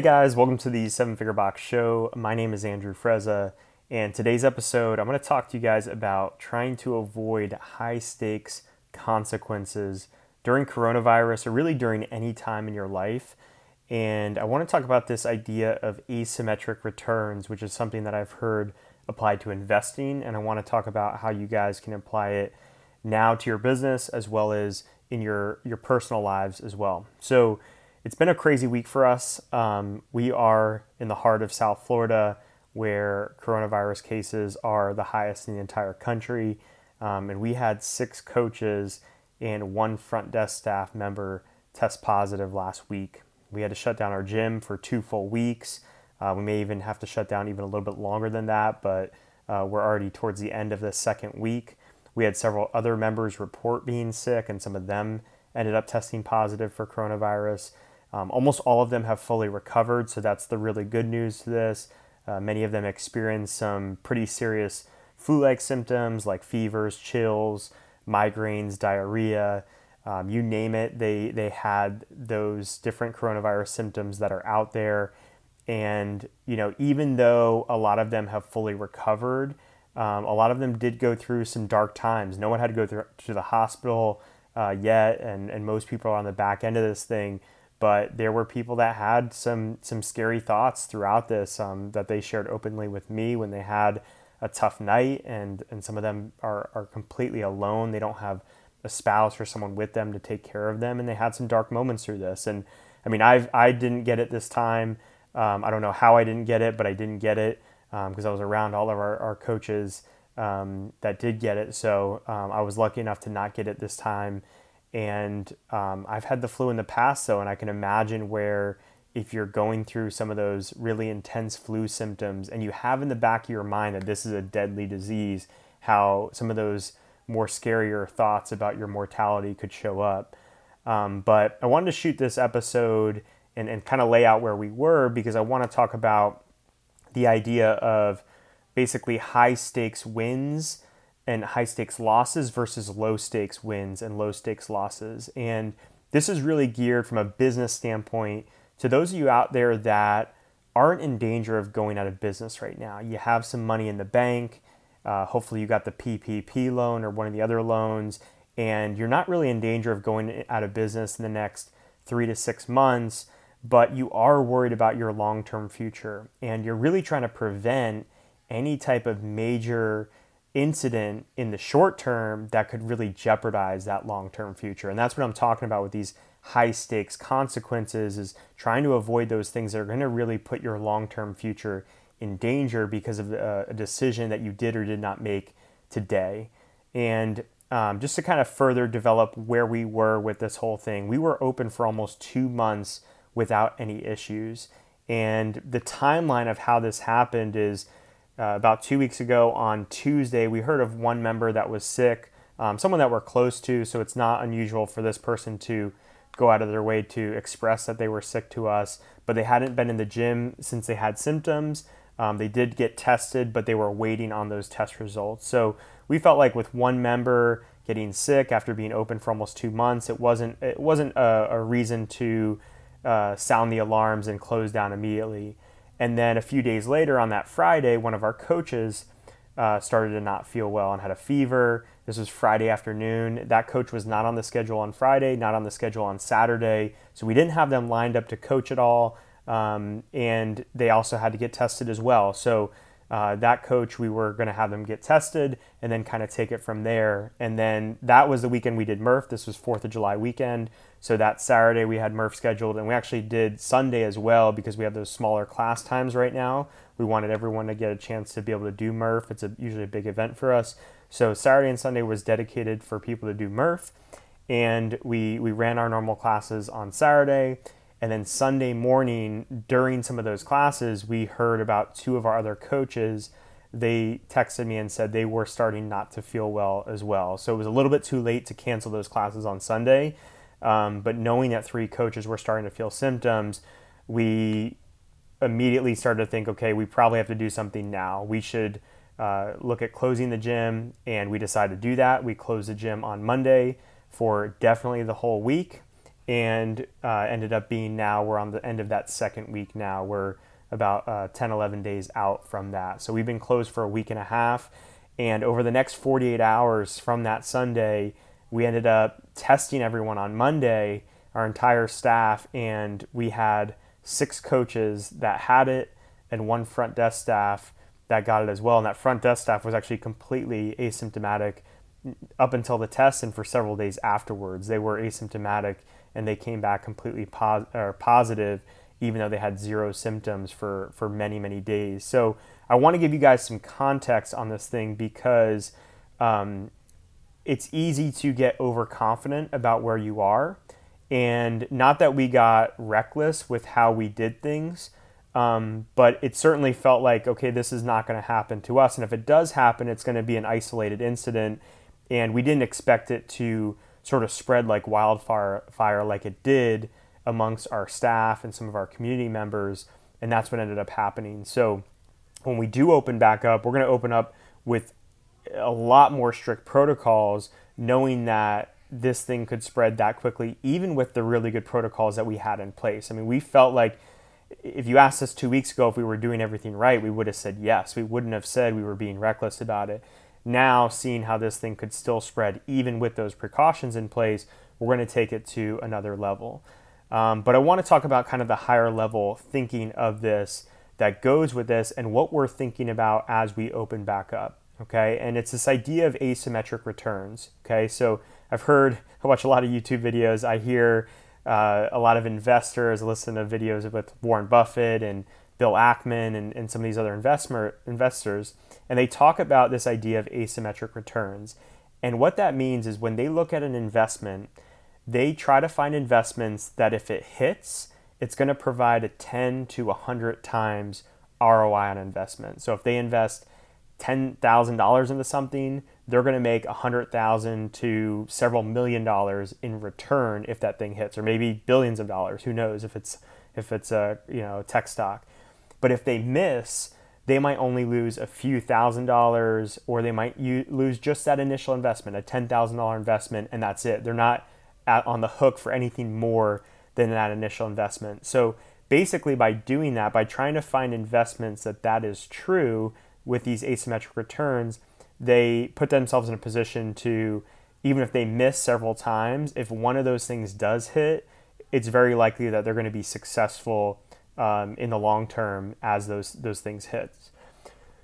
Hey guys, welcome to the Seven Figure Box Show. My name is Andrew Frezza, and today's episode, I'm going to talk to you guys about trying to avoid high stakes consequences during coronavirus or really during any time in your life. And I want to talk about this idea of asymmetric returns, which is something that I've heard applied to investing. And I want to talk about how you guys can apply it now to your business as well as in your, your personal lives as well. So, it's been a crazy week for us. Um, we are in the heart of South Florida, where coronavirus cases are the highest in the entire country. Um, and we had six coaches and one front desk staff member test positive last week. We had to shut down our gym for two full weeks. Uh, we may even have to shut down even a little bit longer than that, but uh, we're already towards the end of the second week. We had several other members report being sick, and some of them ended up testing positive for coronavirus. Um, almost all of them have fully recovered, so that's the really good news to this. Uh, many of them experienced some pretty serious flu like symptoms like fevers, chills, migraines, diarrhea. Um, you name it, they, they had those different coronavirus symptoms that are out there. And, you know, even though a lot of them have fully recovered, um, a lot of them did go through some dark times. No one had to go through to the hospital uh, yet, and, and most people are on the back end of this thing but there were people that had some some scary thoughts throughout this um, that they shared openly with me when they had a tough night and and some of them are, are completely alone. They don't have a spouse or someone with them to take care of them and they had some dark moments through this. And i mean i i didn't get it this time. Um, i don't know how i didn't get it but i didn't get it because um, i was around all of our, our coaches um, that did get it. So um, i was lucky enough to not get it this time and um, I've had the flu in the past, though, and I can imagine where if you're going through some of those really intense flu symptoms and you have in the back of your mind that this is a deadly disease, how some of those more scarier thoughts about your mortality could show up. Um, but I wanted to shoot this episode and, and kind of lay out where we were because I want to talk about the idea of basically high stakes wins and high stakes losses versus low stakes wins and low stakes losses. And this is really geared from a business standpoint to those of you out there that aren't in danger of going out of business right now. You have some money in the bank. Uh, hopefully, you got the PPP loan or one of the other loans, and you're not really in danger of going out of business in the next three to six months, but you are worried about your long term future. And you're really trying to prevent any type of major incident in the short term that could really jeopardize that long term future. And that's what I'm talking about with these high stakes consequences is trying to avoid those things that are going to really put your long term future in danger because of a, a, decision that you did or did not make today. And um, just to kind of further develop where we were with this whole thing, we were open for almost two months without any issues. And the timeline of how this happened is uh, about two weeks ago on Tuesday, we heard of one member that was sick, um, someone that we're close to, so it's not unusual for this person to go out of their way to express that they were sick to us, but they hadn't been in the gym since they had symptoms. Um, they did get tested, but they were waiting on those test results. So we felt like with one member getting sick after being open for almost two months, it wasn't it wasn't a, a reason to uh, sound the alarms and close down immediately. And then a few days later, on that Friday, one of our coaches uh, started to not feel well and had a fever. This was Friday afternoon. That coach was not on the schedule on Friday, not on the schedule on Saturday. So we didn't have them lined up to coach at all. Um, and they also had to get tested as well. So uh, that coach, we were going to have them get tested and then kind of take it from there. And then that was the weekend we did Murph. This was 4th of July weekend. So that Saturday we had Murph scheduled, and we actually did Sunday as well because we have those smaller class times right now. We wanted everyone to get a chance to be able to do Murph. It's a, usually a big event for us. So Saturday and Sunday was dedicated for people to do Murph, and we we ran our normal classes on Saturday. And then Sunday morning, during some of those classes, we heard about two of our other coaches. They texted me and said they were starting not to feel well as well. So it was a little bit too late to cancel those classes on Sunday. Um, but knowing that three coaches were starting to feel symptoms, we immediately started to think, okay, we probably have to do something now. We should uh, look at closing the gym, and we decided to do that. We closed the gym on Monday for definitely the whole week, and uh, ended up being now we're on the end of that second week now. We're about uh, 10, 11 days out from that. So we've been closed for a week and a half. And over the next 48 hours from that Sunday, we ended up testing everyone on Monday, our entire staff, and we had six coaches that had it and one front desk staff that got it as well. And that front desk staff was actually completely asymptomatic up until the test and for several days afterwards. They were asymptomatic and they came back completely pos- or positive even though they had zero symptoms for, for many, many days. So I want to give you guys some context on this thing because um, it's easy to get overconfident about where you are. And not that we got reckless with how we did things, um, but it certainly felt like, okay, this is not going to happen to us. And if it does happen, it's going to be an isolated incident. And we didn't expect it to sort of spread like wildfire fire like it did amongst our staff and some of our community members. And that's what ended up happening. So when we do open back up, we're going to open up with a lot more strict protocols, knowing that this thing could spread that quickly, even with the really good protocols that we had in place. I mean, we felt like if you asked us two weeks ago if we were doing everything right, we would have said yes. We wouldn't have said we were being reckless about it. Now, seeing how this thing could still spread, even with those precautions in place, we're going to take it to another level. Um, but I want to talk about kind of the higher level thinking of this that goes with this and what we're thinking about as we open back up. Okay, and it's this idea of asymmetric returns. Okay, so I've heard, I watch a lot of YouTube videos, I hear uh, a lot of investors listen to videos with Warren Buffett and Bill Ackman and, and some of these other investment, investors, and they talk about this idea of asymmetric returns. And what that means is when they look at an investment, they try to find investments that if it hits, it's going to provide a 10 to 100 times ROI on investment. So if they invest $10,000 into something, they're going to make a hundred thousand to several million dollars in return if that thing hits, or maybe billions of dollars. Who knows if it's if it's a you know tech stock. But if they miss, they might only lose a few thousand dollars, or they might u- lose just that initial investment, a ten thousand dollar investment, and that's it. They're not at, on the hook for anything more than that initial investment. So basically, by doing that, by trying to find investments that that is true with these asymmetric returns they put themselves in a position to, even if they miss several times, if one of those things does hit, it's very likely that they're going to be successful um, in the long term as those those things hit.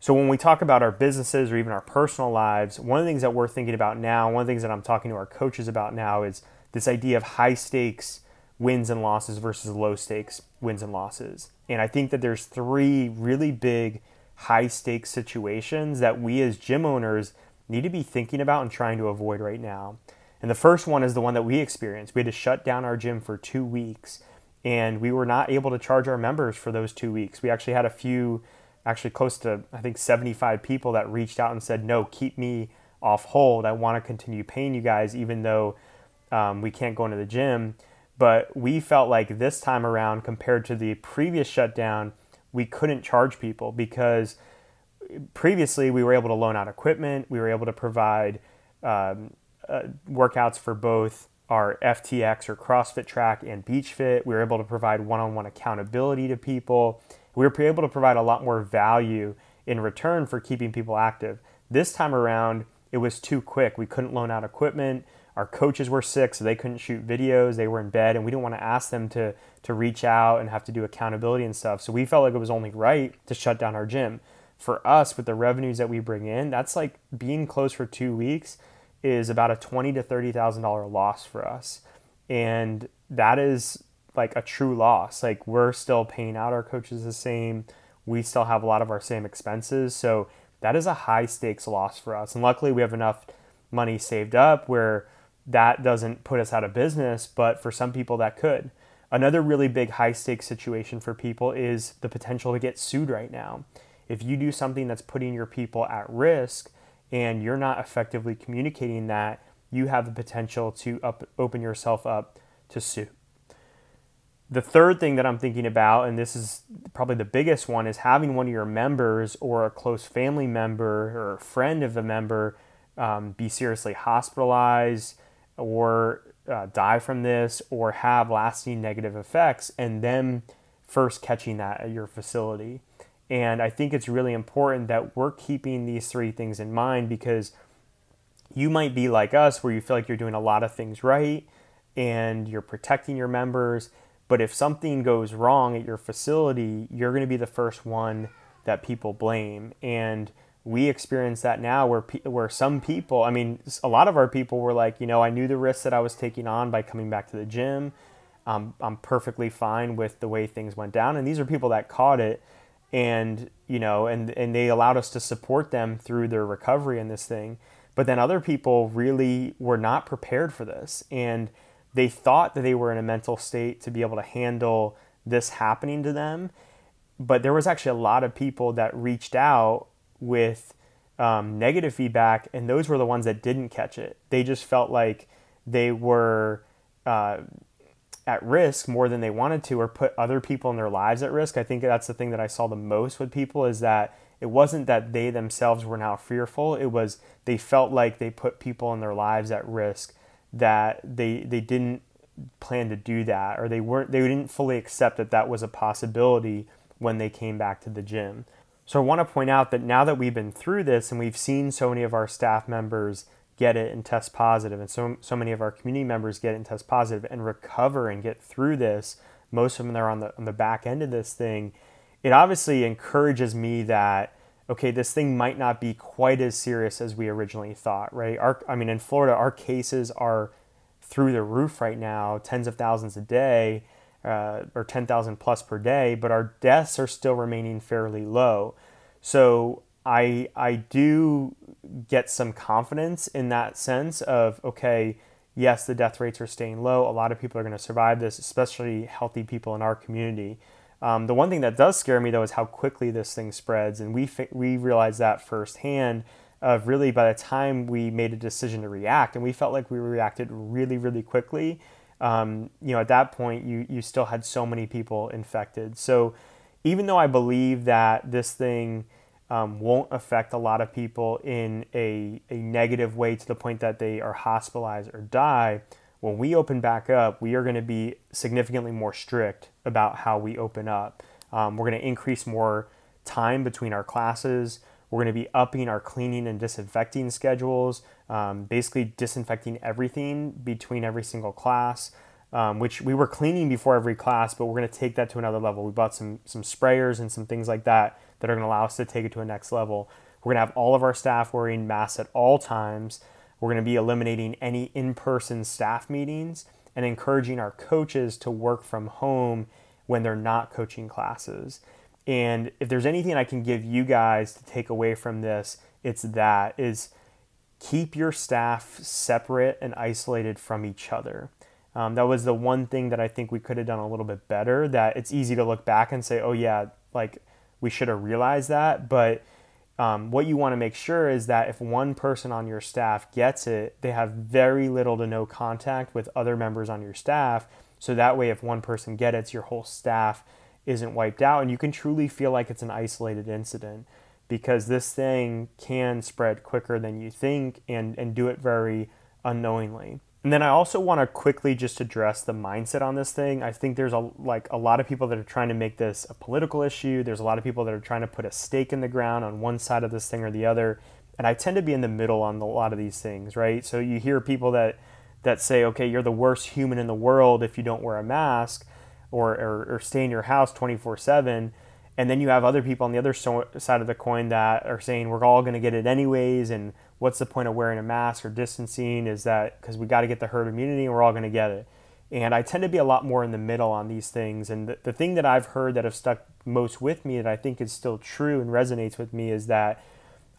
So when we talk about our businesses or even our personal lives, one of the things that we're thinking about now, one of the things that I'm talking to our coaches about now is this idea of high stakes wins and losses versus low stakes wins and losses. And I think that there's three really big high stakes situations that we as gym owners need to be thinking about and trying to avoid right now. And the first one is the one that we experienced. We had to shut down our gym for two weeks, and we were not able to charge our members for those two weeks. We actually had a few, actually close to, I think, 75 people that reached out and said, No, keep me off hold. I want to continue paying you guys, even though um, we can't go into the gym. But we felt like this time around, compared to the previous shutdown, we couldn't charge people because previously we were able to loan out equipment, we were able to provide um, uh, workouts for both our FTX or CrossFit track and Beach Fit. We were able to provide one on one accountability to people. We were able to provide a lot more value in return for keeping people active. This time around, it was too quick. We couldn't loan out equipment our coaches were sick, so they couldn't shoot videos. They were in bed, and we didn't want to ask them to to reach out and have to do accountability and stuff. So we felt like it was only right to shut down our gym. For us, with the revenues that we bring in, that's like being closed for two weeks is about a twenty to thirty thousand dollar loss for us, and that is like a true loss. Like we're still paying out our coaches the same. We still have a lot of our same expenses, so that is a high stakes loss for us. And luckily, we have enough money saved up where that doesn't put us out of business, but for some people that could. Another really big high stakes situation for people is the potential to get sued right now. If you do something that's putting your people at risk and you're not effectively communicating that, you have the potential to up, open yourself up to sue. The third thing that I'm thinking about, and this is probably the biggest one, is having one of your members or a close family member or a friend of the member um, be seriously hospitalized or uh, die from this or have lasting negative effects, and then first catching that at your facility. And I think it's really important that we're keeping these three things in mind because you might be like us where you feel like you're doing a lot of things right and you're protecting your members. But if something goes wrong at your facility, you're going to be the first one that people blame. And we experience that now where where some people, I mean, a lot of our people were like, you know, I knew the risks that I was taking on by coming back to the gym. Um, I'm perfectly fine with the way things went down. And these are people that caught it and, you know, and, and they allowed us to support them through their recovery in this thing. But then other people really were not prepared for this. And they thought that they were in a mental state to be able to handle this happening to them. But there was actually a lot of people that reached out with um, negative feedback, and those were the ones that didn't catch it. They just felt like they were uh, at risk more than they wanted to, or put other people in their lives at risk. I think that's the thing that I saw the most with people is that it wasn't that they themselves were now fearful. It was they felt like they put people in their lives at risk that they they didn't plan to do that or they weren't they didn't fully accept that that was a possibility when they came back to the gym. So I want to point out that now that we've been through this and we've seen so many of our staff members get it and test positive and so so many of our community members get it and test positive and recover and get through this, most of them are on the on the back end of this thing it obviously encourages me that okay, this thing might not be quite as serious as we originally thought, right? Our, I mean, in Florida, our cases are through the roof right now, tens of thousands a day, uh, or 10,000 plus per day, but our deaths are still remaining fairly low. So I, I do get some confidence in that sense of, okay, yes, the death rates are staying low. A lot of people are going to survive this, especially healthy people in our community. Um, the one thing that does scare me though is how quickly this thing spreads, and we we realized that firsthand. Of really, by the time we made a decision to react, and we felt like we reacted really, really quickly. Um, you know, at that point, you you still had so many people infected. So, even though I believe that this thing um, won't affect a lot of people in a, a negative way to the point that they are hospitalized or die, when we open back up, we are going to be significantly more strict about how we open up. Um, we're going to increase more time between our classes. We're going to be upping our cleaning and disinfecting schedules, um, basically disinfecting everything between every single class. Um, which we were cleaning before every class, but we're going to take that to another level. We bought some some sprayers and some things like that that are going to allow us to take it to a next level. We're going to have all of our staff wearing masks at all times. We're going to be eliminating any in person staff meetings and encouraging our coaches to work from home when they're not coaching classes. And if there's anything I can give you guys to take away from this, it's that is keep your staff separate and isolated from each other. Um, that was the one thing that I think we could have done a little bit better. That it's easy to look back and say, oh, yeah, like we should have realized that. But um, what you want to make sure is that if one person on your staff gets it, they have very little to no contact with other members on your staff. So that way, if one person gets it, your whole staff isn't wiped out. And you can truly feel like it's an isolated incident because this thing can spread quicker than you think and, and do it very unknowingly. And then I also want to quickly just address the mindset on this thing. I think there's a like a lot of people that are trying to make this a political issue. There's a lot of people that are trying to put a stake in the ground on one side of this thing or the other. And I tend to be in the middle on a lot of these things, right? So you hear people that that say, okay, you're the worst human in the world if you don't wear a mask or, or, or stay in your house 24 7. And then you have other people on the other side of the coin that are saying we're all going to get it anyways and what's the point of wearing a mask or distancing? Is that because we got to get the herd immunity and we're all going to get it? And I tend to be a lot more in the middle on these things. And the, the thing that I've heard that have stuck most with me that I think is still true and resonates with me is that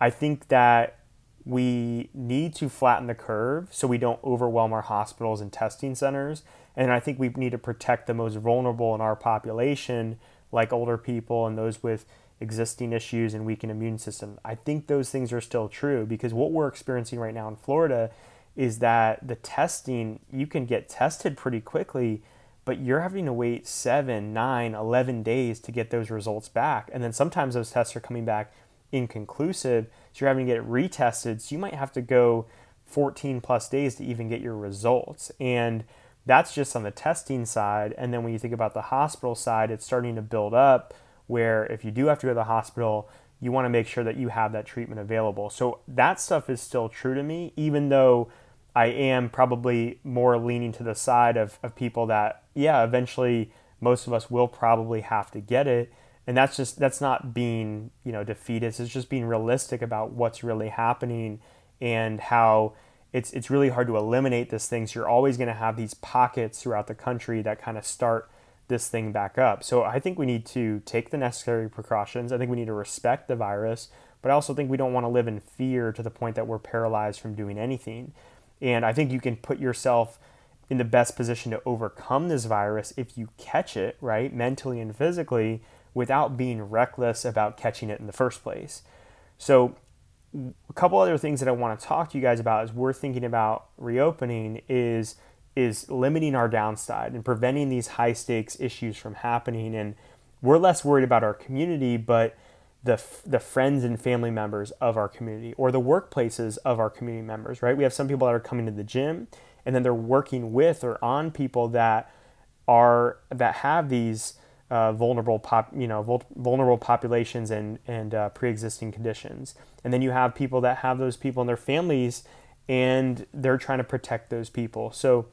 I think that we need to flatten the curve so we don't overwhelm our hospitals and testing centers. And I think we need to protect the most vulnerable in our population, like older people and those with existing issues and weakened immune system. I think those things are still true because what we're experiencing right now in Florida is that the testing, you can get tested pretty quickly, but you're having to wait seven, nine, 11 days to get those results back. And then sometimes those tests are coming back inconclusive. So you're having to get retested. So you might have to go 14 plus days to even get your results. And that's just on the testing side. And then when you think about the hospital side, it's starting to build up where if you do have to go to the hospital, you want to make sure that you have that treatment available. So that stuff is still true to me, even though I am probably more leaning to the side of, of people that, yeah, eventually most of us will probably have to get it. And that's just, that's not being, you know, defeatist. It's just being realistic about what's really happening and how it's, it's really hard to eliminate this thing. So you're always going to have these pockets throughout the country that kind of start this thing back up. So I think we need to take the necessary precautions. I think we need to respect the virus, but I also think we don't want to live in fear to the point that we're paralyzed from doing anything. And I think you can put yourself in the best position to overcome this virus if you catch it, right, mentally and physically, without being reckless about catching it in the first place. So, a couple other things that I want to talk to you guys about as we're thinking about reopening is is limiting our downside and preventing these high stakes issues from happening and we're less worried about our community but the, the friends and family members of our community or the workplaces of our community members, right? We have some people that are coming to the gym and then they're working with or on people that are that have these uh, vulnerable pop, you know, vul- vulnerable populations and and uh, pre-existing conditions. And then you have people that have those people in their families and they're trying to protect those people. So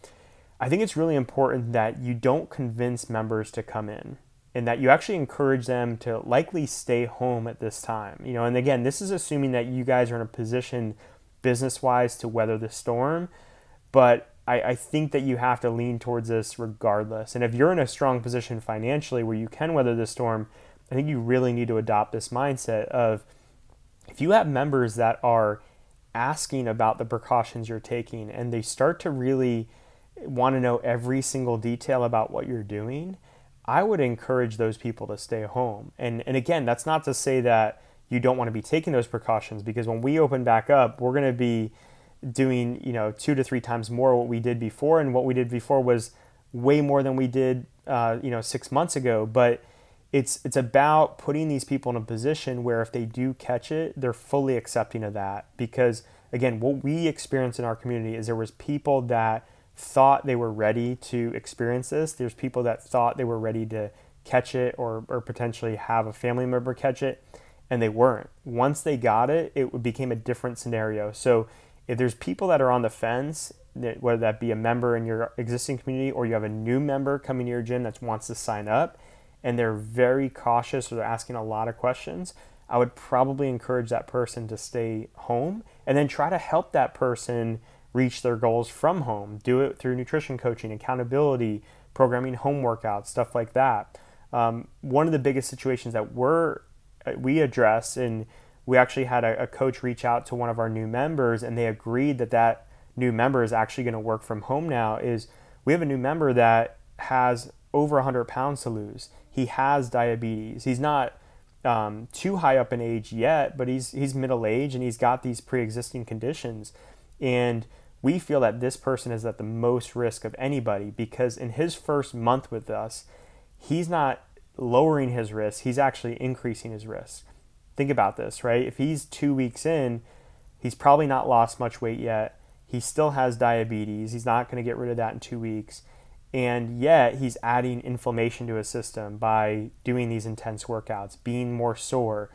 I think it's really important that you don't convince members to come in and that you actually encourage them to likely stay home at this time. You know, and again, this is assuming that you guys are in a position business wise to weather the storm, but I, I, think that you have to lean towards this regardless. And if you're in a strong position financially where you can weather the storm, I think you really need to adopt this mindset of if you have members that are asking about the precautions you're taking and they start to really want to know every single detail about what you're doing, I would encourage those people to stay home. And and again, that's not to say that you don't want to be taking those precautions because when we open back up, we're going to be doing, you know, two to three times more what we did before and what we did before was way more than we did uh, you know, 6 months ago, but it's it's about putting these people in a position where if they do catch it, they're fully accepting of that because again, what we experienced in our community is there was people that thought they were ready to experience this. There's people that thought they were ready to catch it or, or potentially have a family member catch it, and they weren't. Once they got it, it became a different scenario. So if there's people that are on the fence, whether that be a member in your existing community or you have a new member coming to your gym that wants to sign up, and they're very cautious or they're asking a lot of questions, I would probably encourage that person to stay home and then try to help that person reach their goals from home. Do it through nutrition coaching, accountability, programming home workouts, stuff like that. Um, one of the biggest situations that we're uh, we address, and we actually had a, a coach reach out to one of our new members, and they agreed that that new member is actually going to work from home now. Is we have a new member that has over 100 pounds to lose. He has diabetes. He's not um, too high up in age yet, but he's he's middle age and he's got these pre-existing conditions. And we feel that this person is at the most risk of anybody because in his first month with us, he's not lowering his risk, he's actually increasing his risk. Think about this, right? If he's two weeks in, he's probably not lost much weight yet. He still has diabetes. He's not going to get rid of that in two weeks. And yet, he's adding inflammation to his system by doing these intense workouts, being more sore.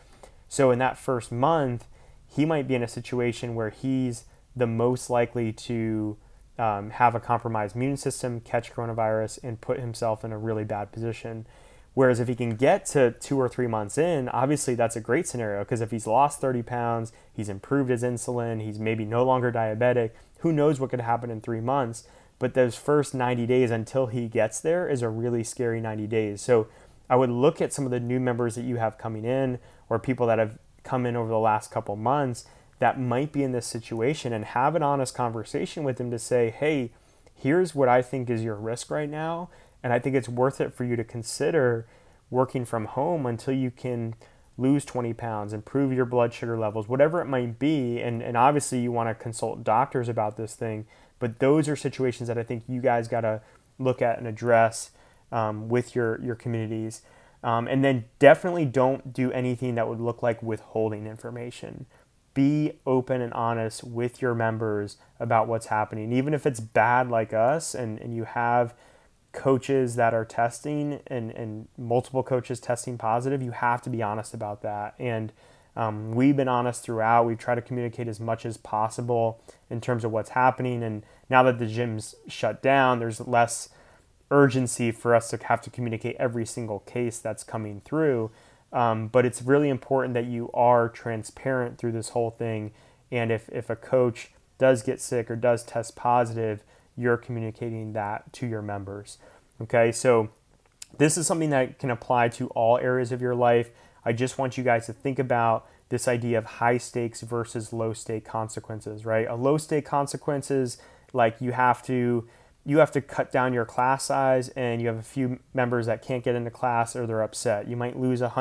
So, in that first month, he might be in a situation where he's the most likely to um, have a compromised immune system, catch coronavirus, and put himself in a really bad position. Whereas if he can get to two or three months in, obviously that's a great scenario because if he's lost 30 pounds, he's improved his insulin, he's maybe no longer diabetic, who knows what could happen in three months. But those first 90 days until he gets there is a really scary 90 days. So I would look at some of the new members that you have coming in or people that have come in over the last couple months that might be in this situation and have an honest conversation with them to say, hey, here's what I think is your risk right now. And I think it's worth it for you to consider working from home until you can lose 20 pounds, improve your blood sugar levels, whatever it might be. And, and obviously, you want to consult doctors about this thing. But those are situations that I think you guys got to look at and address um, with your, your communities. Um, and then definitely don't do anything that would look like withholding information be open and honest with your members about what's happening. Even if it's bad like us and, and you have coaches that are testing and, and multiple coaches testing positive, you have to be honest about that. And um, we've been honest throughout. We try to communicate as much as possible in terms of what's happening. And now that the gym's shut down, there's less urgency for us to have to communicate every single case that's coming through. Um, but it's really important that you are transparent through this whole thing. And if, if a coach does get sick or does test positive, you're communicating that to your members. Okay, so this is something that can apply to all areas of your life. I just want you guys to think about this idea of high stakes versus low stake consequences, right? A low stake consequences like you have to you have to cut down your class size and you have a few members that can't get into class or they're upset. You might lose $100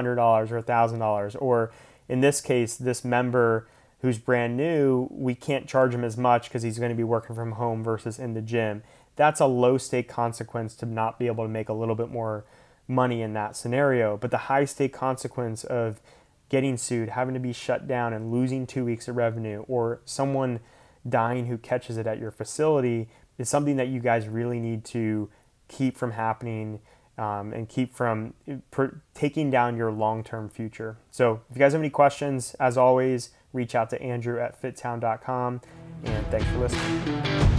or $1,000 or in this case this member who's brand new, we can't charge him as much because he's going to be working from home versus in the gym. That's a low stake consequence to not be able to make a little bit more money in that scenario. But the high stake consequence of getting sued, having to be shut down, and losing two weeks of revenue, or someone dying who catches it at your facility is something that you guys really need to keep from happening um, and keep from per- taking down your long term future. So, if you guys have any questions, as always, reach out to Andrew at fittown.com. And thanks for listening.